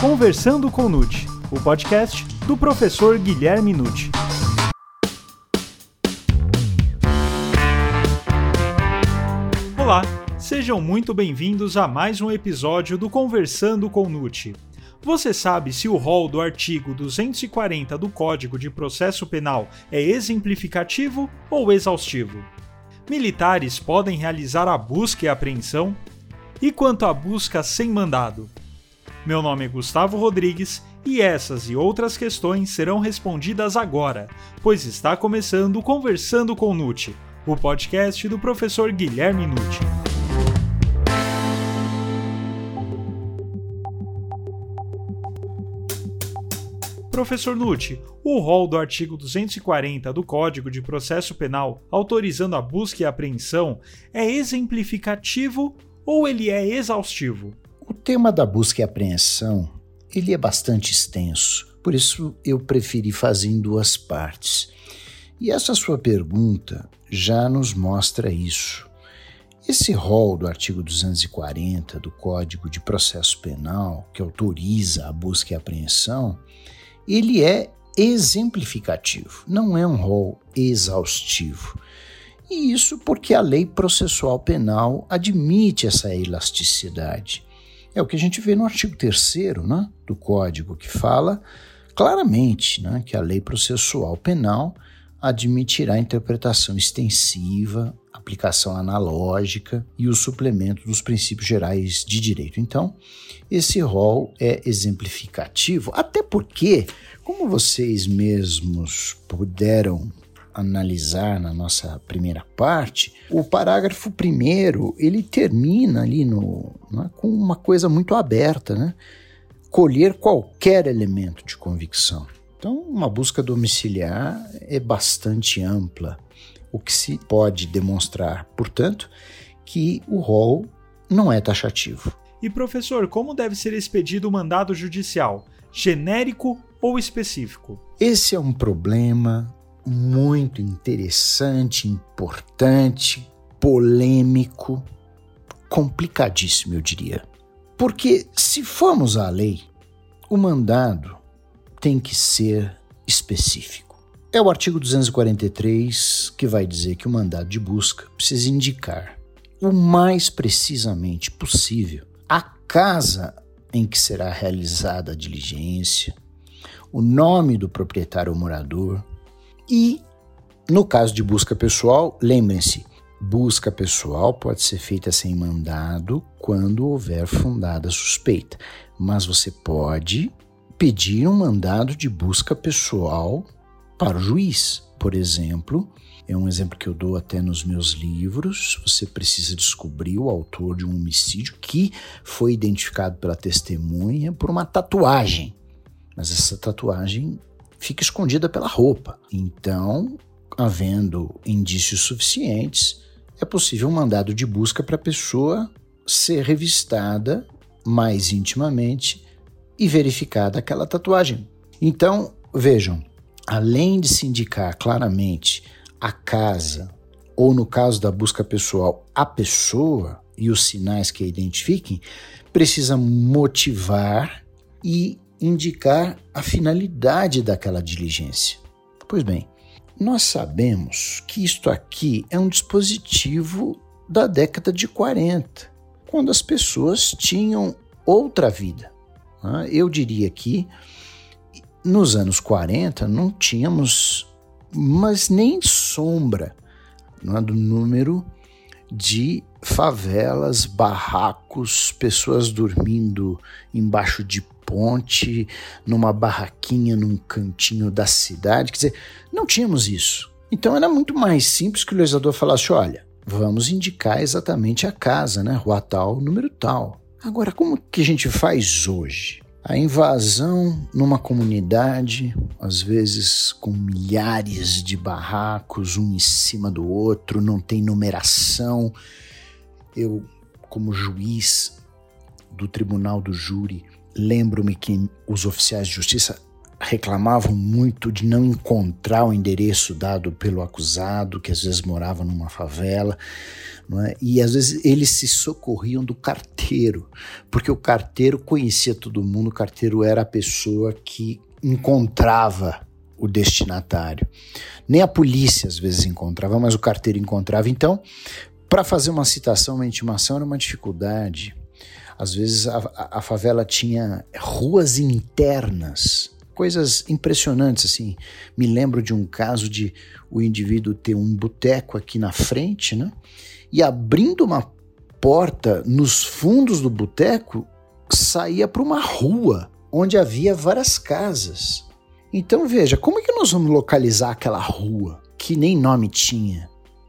Conversando com Nute, o podcast do professor Guilherme Nute. Olá, sejam muito bem-vindos a mais um episódio do Conversando com Nute. Você sabe se o rol do artigo 240 do Código de Processo Penal é exemplificativo ou exaustivo? Militares podem realizar a busca e apreensão? E quanto à busca sem mandado? Meu nome é Gustavo Rodrigues e essas e outras questões serão respondidas agora, pois está começando Conversando com Nute, o podcast do professor Guilherme Nute. Professor Nutti, o rol do artigo 240 do Código de Processo Penal autorizando a busca e apreensão é exemplificativo ou ele é exaustivo? O tema da busca e apreensão, ele é bastante extenso, por isso eu preferi fazer em duas partes. E essa sua pergunta já nos mostra isso. Esse rol do artigo 240 do Código de Processo Penal, que autoriza a busca e apreensão, ele é exemplificativo, não é um rol exaustivo. E isso porque a lei processual penal admite essa elasticidade. É o que a gente vê no artigo 3 né, do Código, que fala claramente né, que a lei processual penal admitirá interpretação extensiva, aplicação analógica e o suplemento dos princípios gerais de direito. Então, esse rol é exemplificativo, até porque, como vocês mesmos puderam analisar na nossa primeira parte, o parágrafo primeiro ele termina ali no, né, com uma coisa muito aberta, né? Colher qualquer elemento de convicção. Então, uma busca domiciliar é bastante ampla, o que se pode demonstrar, portanto, que o rol não é taxativo. E professor, como deve ser expedido o mandado judicial? Genérico ou específico? Esse é um problema muito interessante, importante, polêmico, complicadíssimo, eu diria. Porque se formos à lei, o mandado tem que ser específico. É o artigo 243 que vai dizer que o mandado de busca precisa indicar o mais precisamente possível a casa em que será realizada a diligência, o nome do proprietário ou morador, e, no caso de busca pessoal, lembrem-se, busca pessoal pode ser feita sem mandado quando houver fundada suspeita, mas você pode pedir um mandado de busca pessoal para o juiz. Por exemplo, é um exemplo que eu dou até nos meus livros. Você precisa descobrir o autor de um homicídio que foi identificado pela testemunha por uma tatuagem. Mas essa tatuagem fica escondida pela roupa. Então, havendo indícios suficientes, é possível um mandado de busca para a pessoa ser revistada mais intimamente e verificada aquela tatuagem. Então, vejam, além de se indicar claramente a casa, ou no caso da busca pessoal, a pessoa e os sinais que a identifiquem, precisa motivar e indicar a finalidade daquela diligência. Pois bem, nós sabemos que isto aqui é um dispositivo da década de 40, quando as pessoas tinham outra vida. Né? Eu diria que nos anos 40 não tínhamos, mas nem sombra é, do número de favelas, barracos, pessoas dormindo embaixo de ponte, numa barraquinha num cantinho da cidade. Quer dizer, não tínhamos isso. Então era muito mais simples que o legislador falasse: olha, vamos indicar exatamente a casa, né? Rua tal, número tal. Agora, como que a gente faz hoje? A invasão numa comunidade, às vezes com milhares de barracos, um em cima do outro, não tem numeração. Eu, como juiz do tribunal do júri, lembro-me que os oficiais de justiça reclamavam muito de não encontrar o endereço dado pelo acusado, que às vezes morava numa favela, é? e às vezes eles se socorriam do carteiro, porque o carteiro conhecia todo mundo, o carteiro era a pessoa que encontrava o destinatário. Nem a polícia às vezes encontrava, mas o carteiro encontrava. Então, para fazer uma citação, uma intimação era uma dificuldade. Às vezes a, a favela tinha ruas internas, coisas impressionantes assim. Me lembro de um caso de o indivíduo ter um boteco aqui na frente, né? E abrindo uma porta nos fundos do boteco, saía para uma rua onde havia várias casas. Então veja, como é que nós vamos localizar aquela rua que nem nome tinha,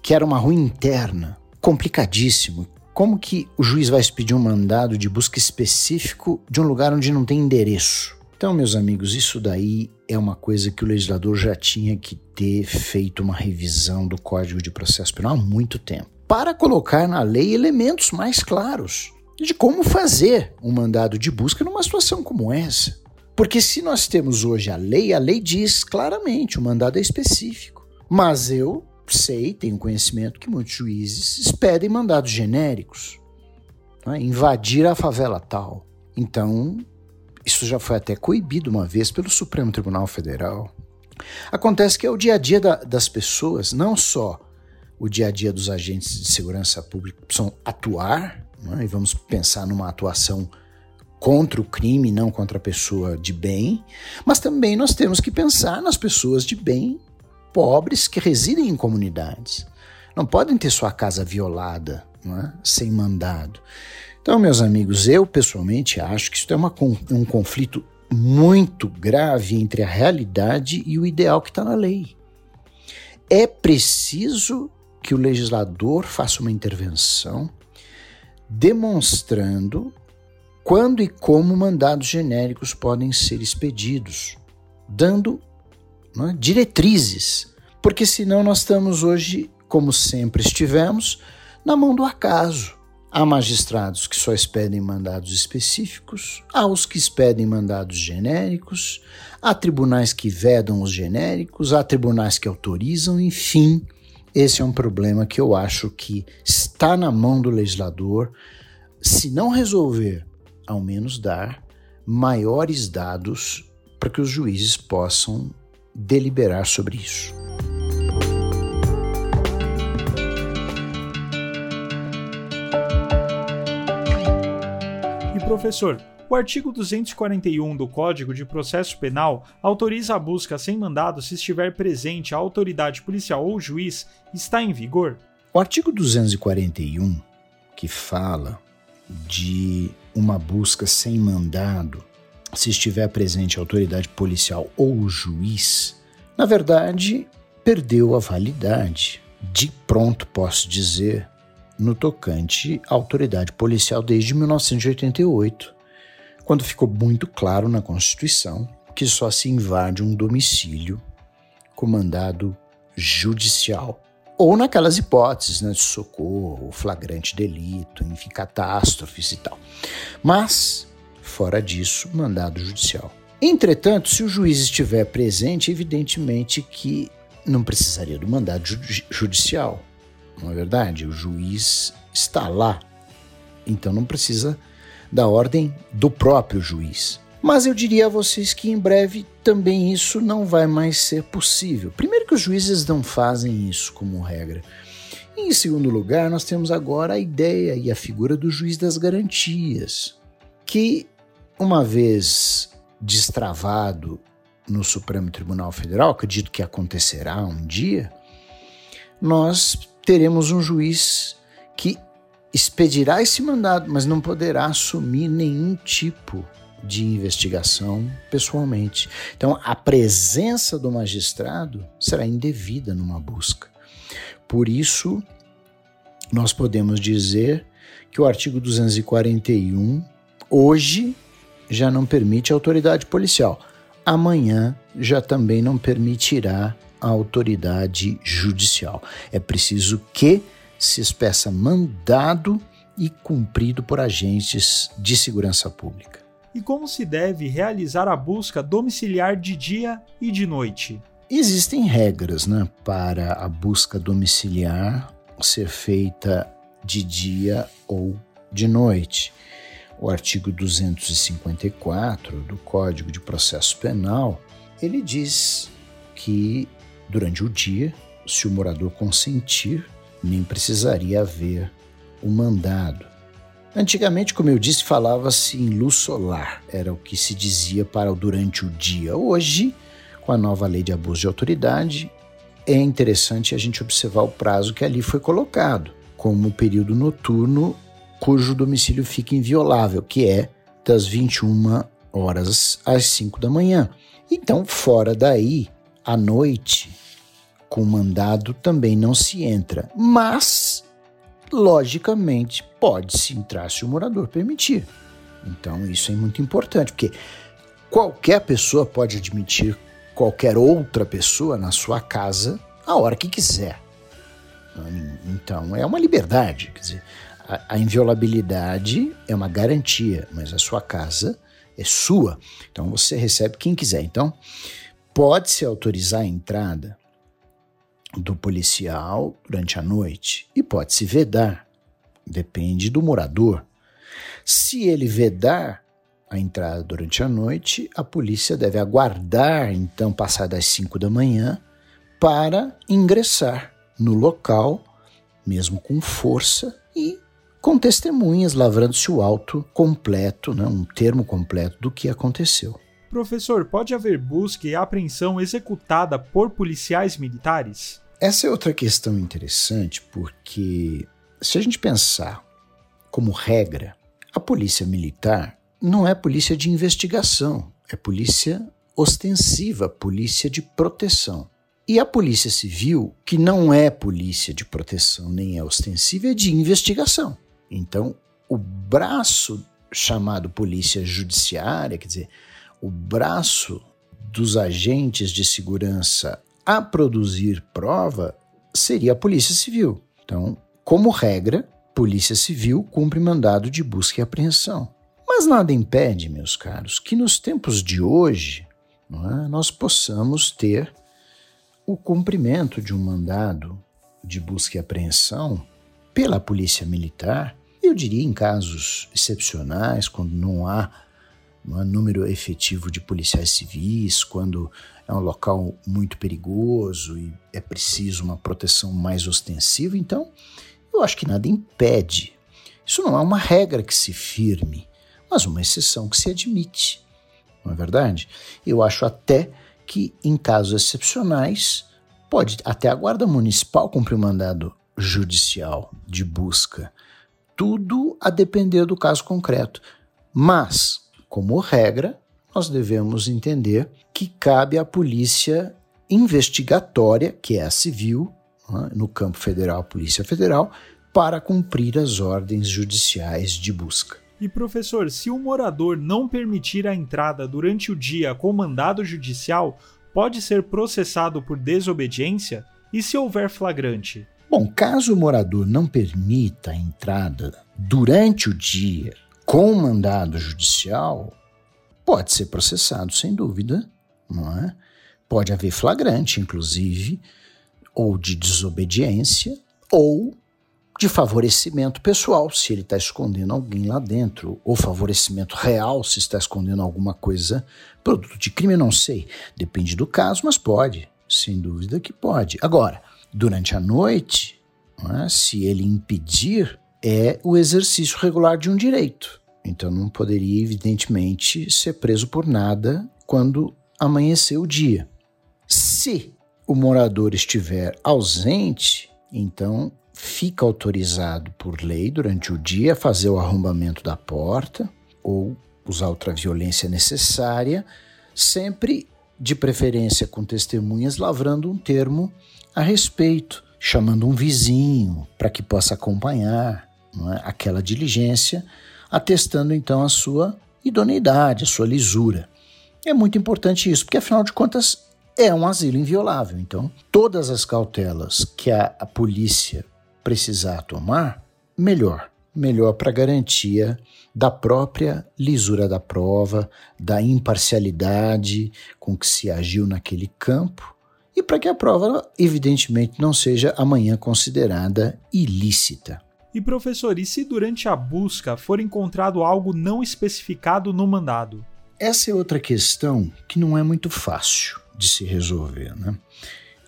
que era uma rua interna? Complicadíssimo. Como que o juiz vai expedir um mandado de busca específico de um lugar onde não tem endereço? Então, meus amigos, isso daí é uma coisa que o legislador já tinha que ter feito uma revisão do Código de Processo Penal há muito tempo, para colocar na lei elementos mais claros de como fazer um mandado de busca numa situação como essa. Porque se nós temos hoje a lei, a lei diz claramente, o mandado é específico. Mas eu sei, tenho conhecimento que muitos juízes pedem mandados genéricos. Né? Invadir a favela tal. Então, isso já foi até coibido uma vez pelo Supremo Tribunal Federal. Acontece que é o dia a dia da, das pessoas, não só o dia a dia dos agentes de segurança pública precisam atuar, né? e vamos pensar numa atuação contra o crime, não contra a pessoa de bem, mas também nós temos que pensar nas pessoas de bem pobres que residem em comunidades. Não podem ter sua casa violada, é? sem mandado. Então, meus amigos, eu pessoalmente acho que isso é uma, um conflito muito grave entre a realidade e o ideal que está na lei. É preciso que o legislador faça uma intervenção demonstrando quando e como mandados genéricos podem ser expedidos, dando né, diretrizes, porque senão nós estamos hoje, como sempre estivemos, na mão do acaso. Há magistrados que só expedem mandados específicos, há os que expedem mandados genéricos, há tribunais que vedam os genéricos, há tribunais que autorizam, enfim. Esse é um problema que eu acho que está na mão do legislador, se não resolver ao menos dar maiores dados para que os juízes possam deliberar sobre isso. E professor, o artigo 241 do Código de Processo Penal autoriza a busca sem mandado se estiver presente a autoridade policial ou juiz está em vigor? O artigo 241, que fala de uma busca sem mandado, se estiver presente a autoridade policial ou o juiz, na verdade, perdeu a validade. De pronto, posso dizer, no tocante à autoridade policial desde 1988, quando ficou muito claro na Constituição que só se invade um domicílio com mandado judicial ou naquelas hipóteses né, de socorro, flagrante delito, enfim, catástrofes e tal. Mas, fora disso, mandado judicial. Entretanto, se o juiz estiver presente, evidentemente que não precisaria do mandado judicial. Não é verdade? O juiz está lá. Então não precisa da ordem do próprio juiz. Mas eu diria a vocês que em breve também isso não vai mais ser possível. Primeiro, que os juízes não fazem isso como regra. E, em segundo lugar, nós temos agora a ideia e a figura do juiz das garantias, que, uma vez destravado no Supremo Tribunal Federal, acredito que acontecerá um dia, nós teremos um juiz que expedirá esse mandado, mas não poderá assumir nenhum tipo de investigação pessoalmente. Então, a presença do magistrado será indevida numa busca. Por isso, nós podemos dizer que o artigo 241 hoje já não permite a autoridade policial. Amanhã já também não permitirá a autoridade judicial. É preciso que se espeça mandado e cumprido por agentes de segurança pública. e como se deve realizar a busca domiciliar de dia e de noite? Existem regras né, para a busca domiciliar ser feita de dia ou de noite. O artigo 254 do Código de Processo Penal, ele diz que durante o dia, se o morador consentir, nem precisaria haver o mandado. Antigamente, como eu disse, falava-se em luz solar, era o que se dizia para o durante o dia. Hoje, com a nova lei de abuso de autoridade, é interessante a gente observar o prazo que ali foi colocado, como o período noturno cujo domicílio fica inviolável, que é das 21 horas às 5 da manhã. Então, fora daí, à noite, com mandado também não se entra, mas logicamente, pode-se entrar se o morador permitir. Então, isso é muito importante, porque qualquer pessoa pode admitir qualquer outra pessoa na sua casa a hora que quiser. Então, é uma liberdade. Quer dizer, a, a inviolabilidade é uma garantia, mas a sua casa é sua. Então, você recebe quem quiser. Então, pode-se autorizar a entrada do policial durante a noite e pode se vedar, depende do morador. Se ele vedar a entrada durante a noite, a polícia deve aguardar então passar das 5 da manhã para ingressar no local, mesmo com força e com testemunhas, lavrando-se o auto completo, né, um termo completo do que aconteceu. Professor, pode haver busca e apreensão executada por policiais militares? Essa é outra questão interessante, porque se a gente pensar como regra, a polícia militar não é polícia de investigação, é polícia ostensiva, polícia de proteção. E a polícia civil, que não é polícia de proteção nem é ostensiva, é de investigação. Então, o braço chamado polícia judiciária, quer dizer, o braço dos agentes de segurança a produzir prova seria a Polícia Civil. Então, como regra, Polícia Civil cumpre mandado de busca e apreensão. Mas nada impede, meus caros, que nos tempos de hoje é, nós possamos ter o cumprimento de um mandado de busca e apreensão pela Polícia Militar, eu diria em casos excepcionais, quando não há, há número efetivo de policiais civis, quando é um local muito perigoso e é preciso uma proteção mais ostensiva, então eu acho que nada impede. Isso não é uma regra que se firme, mas uma exceção que se admite. Não é verdade? Eu acho até que, em casos excepcionais, pode até a Guarda Municipal cumprir um mandado judicial de busca. Tudo a depender do caso concreto. Mas, como regra, nós devemos entender que cabe à polícia investigatória, que é a civil, né, no campo federal, a Polícia Federal, para cumprir as ordens judiciais de busca. E professor, se o morador não permitir a entrada durante o dia com mandado judicial, pode ser processado por desobediência? E se houver flagrante? Bom, caso o morador não permita a entrada durante o dia com mandado judicial, pode ser processado, sem dúvida, não é? Pode haver flagrante, inclusive, ou de desobediência, ou de favorecimento pessoal, se ele está escondendo alguém lá dentro, ou favorecimento real, se está escondendo alguma coisa, produto de crime, não sei. Depende do caso, mas pode, sem dúvida que pode. Agora, durante a noite, é? se ele impedir, é o exercício regular de um direito. Então não poderia, evidentemente, ser preso por nada quando amanhecer o dia. Se o morador estiver ausente, então fica autorizado por lei durante o dia a fazer o arrombamento da porta ou usar outra violência necessária, sempre de preferência com testemunhas, lavrando um termo a respeito, chamando um vizinho para que possa acompanhar é? aquela diligência atestando então a sua idoneidade, a sua lisura. É muito importante isso, porque afinal de contas é um asilo inviolável. Então, todas as cautelas que a, a polícia precisar tomar, melhor. melhor para garantia da própria lisura da prova, da imparcialidade com que se agiu naquele campo e para que a prova, evidentemente, não seja amanhã considerada ilícita. E professor, e se durante a busca for encontrado algo não especificado no mandado? Essa é outra questão que não é muito fácil de se resolver. Né?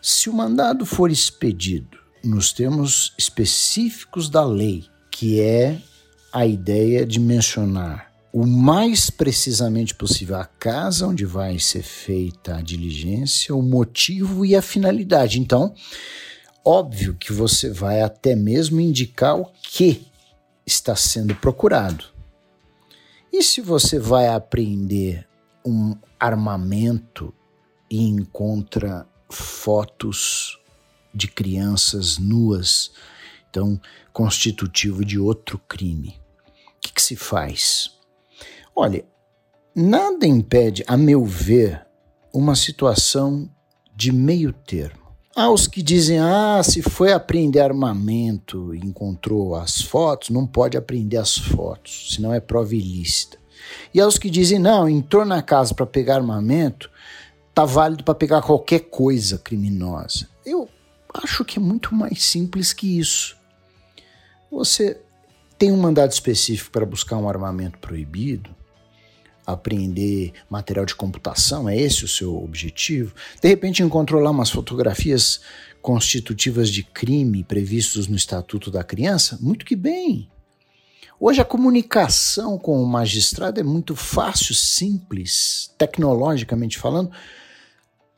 Se o mandado for expedido nos termos específicos da lei, que é a ideia de mencionar o mais precisamente possível a casa onde vai ser feita a diligência, o motivo e a finalidade. Então, óbvio que você vai até mesmo indicar o que está sendo procurado. E se você vai apreender um armamento e encontra fotos de crianças nuas, então constitutivo de outro crime, o que, que se faz? Olha, nada impede, a meu ver, uma situação de meio termo. Há os que dizem: ah, se foi apreender armamento e encontrou as fotos, não pode apreender as fotos, senão é prova ilícita. E há os que dizem: não, entrou na casa para pegar armamento, tá válido para pegar qualquer coisa criminosa. Eu acho que é muito mais simples que isso. Você tem um mandado específico para buscar um armamento proibido, apreender material de computação, é esse o seu objetivo? De repente encontrou lá umas fotografias constitutivas de crime previstos no Estatuto da Criança? Muito que bem. Hoje a comunicação com o magistrado é muito fácil, simples, tecnologicamente falando.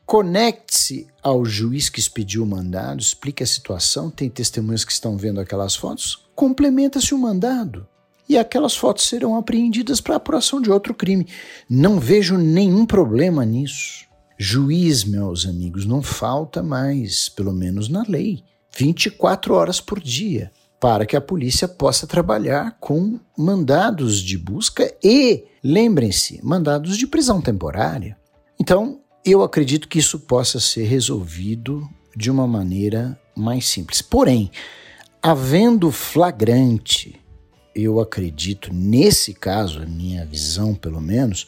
Conecte-se ao juiz que expediu o mandado, explique a situação, tem testemunhas que estão vendo aquelas fotos, complementa-se o mandado e aquelas fotos serão apreendidas para apuração de outro crime. Não vejo nenhum problema nisso. Juiz, meus amigos, não falta mais, pelo menos na lei, 24 horas por dia, para que a polícia possa trabalhar com mandados de busca e, lembrem-se, mandados de prisão temporária. Então, eu acredito que isso possa ser resolvido de uma maneira mais simples. Porém, havendo flagrante eu acredito, nesse caso, a minha visão pelo menos,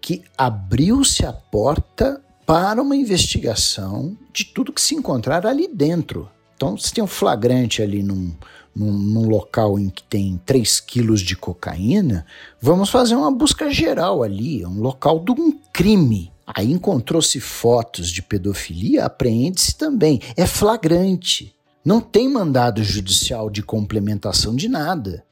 que abriu-se a porta para uma investigação de tudo que se encontrar ali dentro. Então, se tem um flagrante ali num, num, num, local em que tem 3 quilos de cocaína, vamos fazer uma busca geral ali, é um local de um crime. Aí encontrou-se fotos de pedofilia, apreende-se também. É flagrante. Não tem mandado judicial de complementação de nada.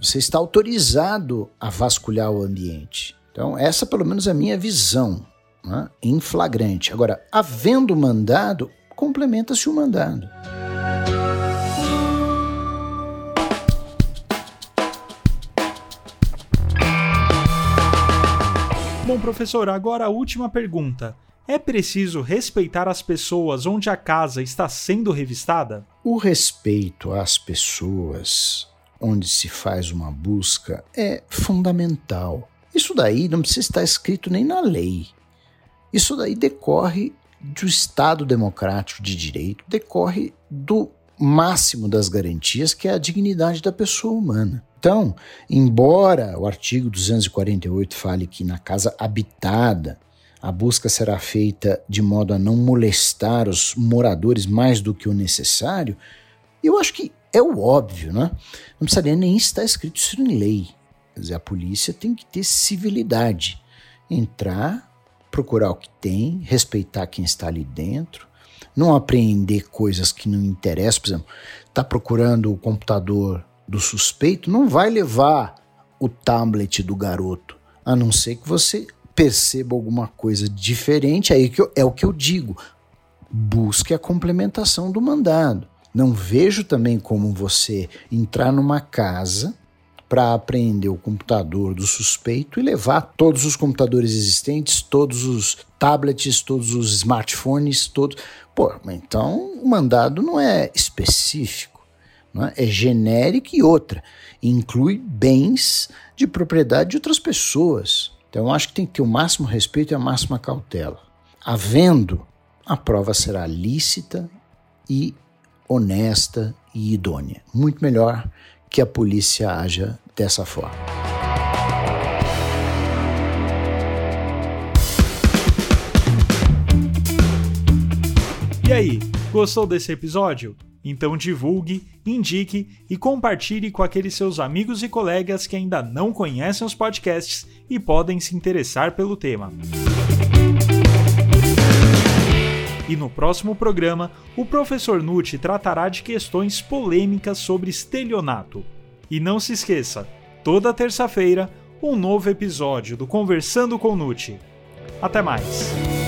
Você está autorizado a vasculhar o ambiente. Então, essa pelo menos é a minha visão, né? em flagrante. Agora, havendo mandado, complementa-se o mandado. Bom, professor, agora a última pergunta. É preciso respeitar as pessoas onde a casa está sendo revistada? O respeito às pessoas onde se faz uma busca é fundamental. Isso daí não precisa estar escrito nem na lei. Isso daí decorre do Estado democrático de direito, decorre do máximo das garantias, que é a dignidade da pessoa humana. Então, embora o artigo 248 fale que na casa habitada a busca será feita de modo a não molestar os moradores mais do que o necessário, eu acho que é o óbvio, né? Não precisaria nem estar escrito isso em lei. Quer dizer, a polícia tem que ter civilidade. Entrar, procurar o que tem, respeitar quem está ali dentro, não apreender coisas que não interessam. Por exemplo, está procurando o computador do suspeito, não vai levar o tablet do garoto, a não ser que você perceba alguma coisa diferente, aí que é o que eu digo. Busque a complementação do mandado. Não vejo também como você entrar numa casa para apreender o computador do suspeito e levar todos os computadores existentes, todos os tablets, todos os smartphones, todos. Pô, então o mandado não é específico, não é? é genérico e outra. Inclui bens de propriedade de outras pessoas. Então eu acho que tem que ter o máximo respeito e a máxima cautela. Havendo, a prova será lícita e honesta e idônea. Muito melhor que a polícia haja dessa forma. E aí, gostou desse episódio? Então divulgue, indique e compartilhe com aqueles seus amigos e colegas que ainda não conhecem os podcasts e podem se interessar pelo tema. E no próximo programa, o professor Nucci tratará de questões polêmicas sobre estelionato. E não se esqueça, toda terça-feira, um novo episódio do Conversando com Nucci. Até mais!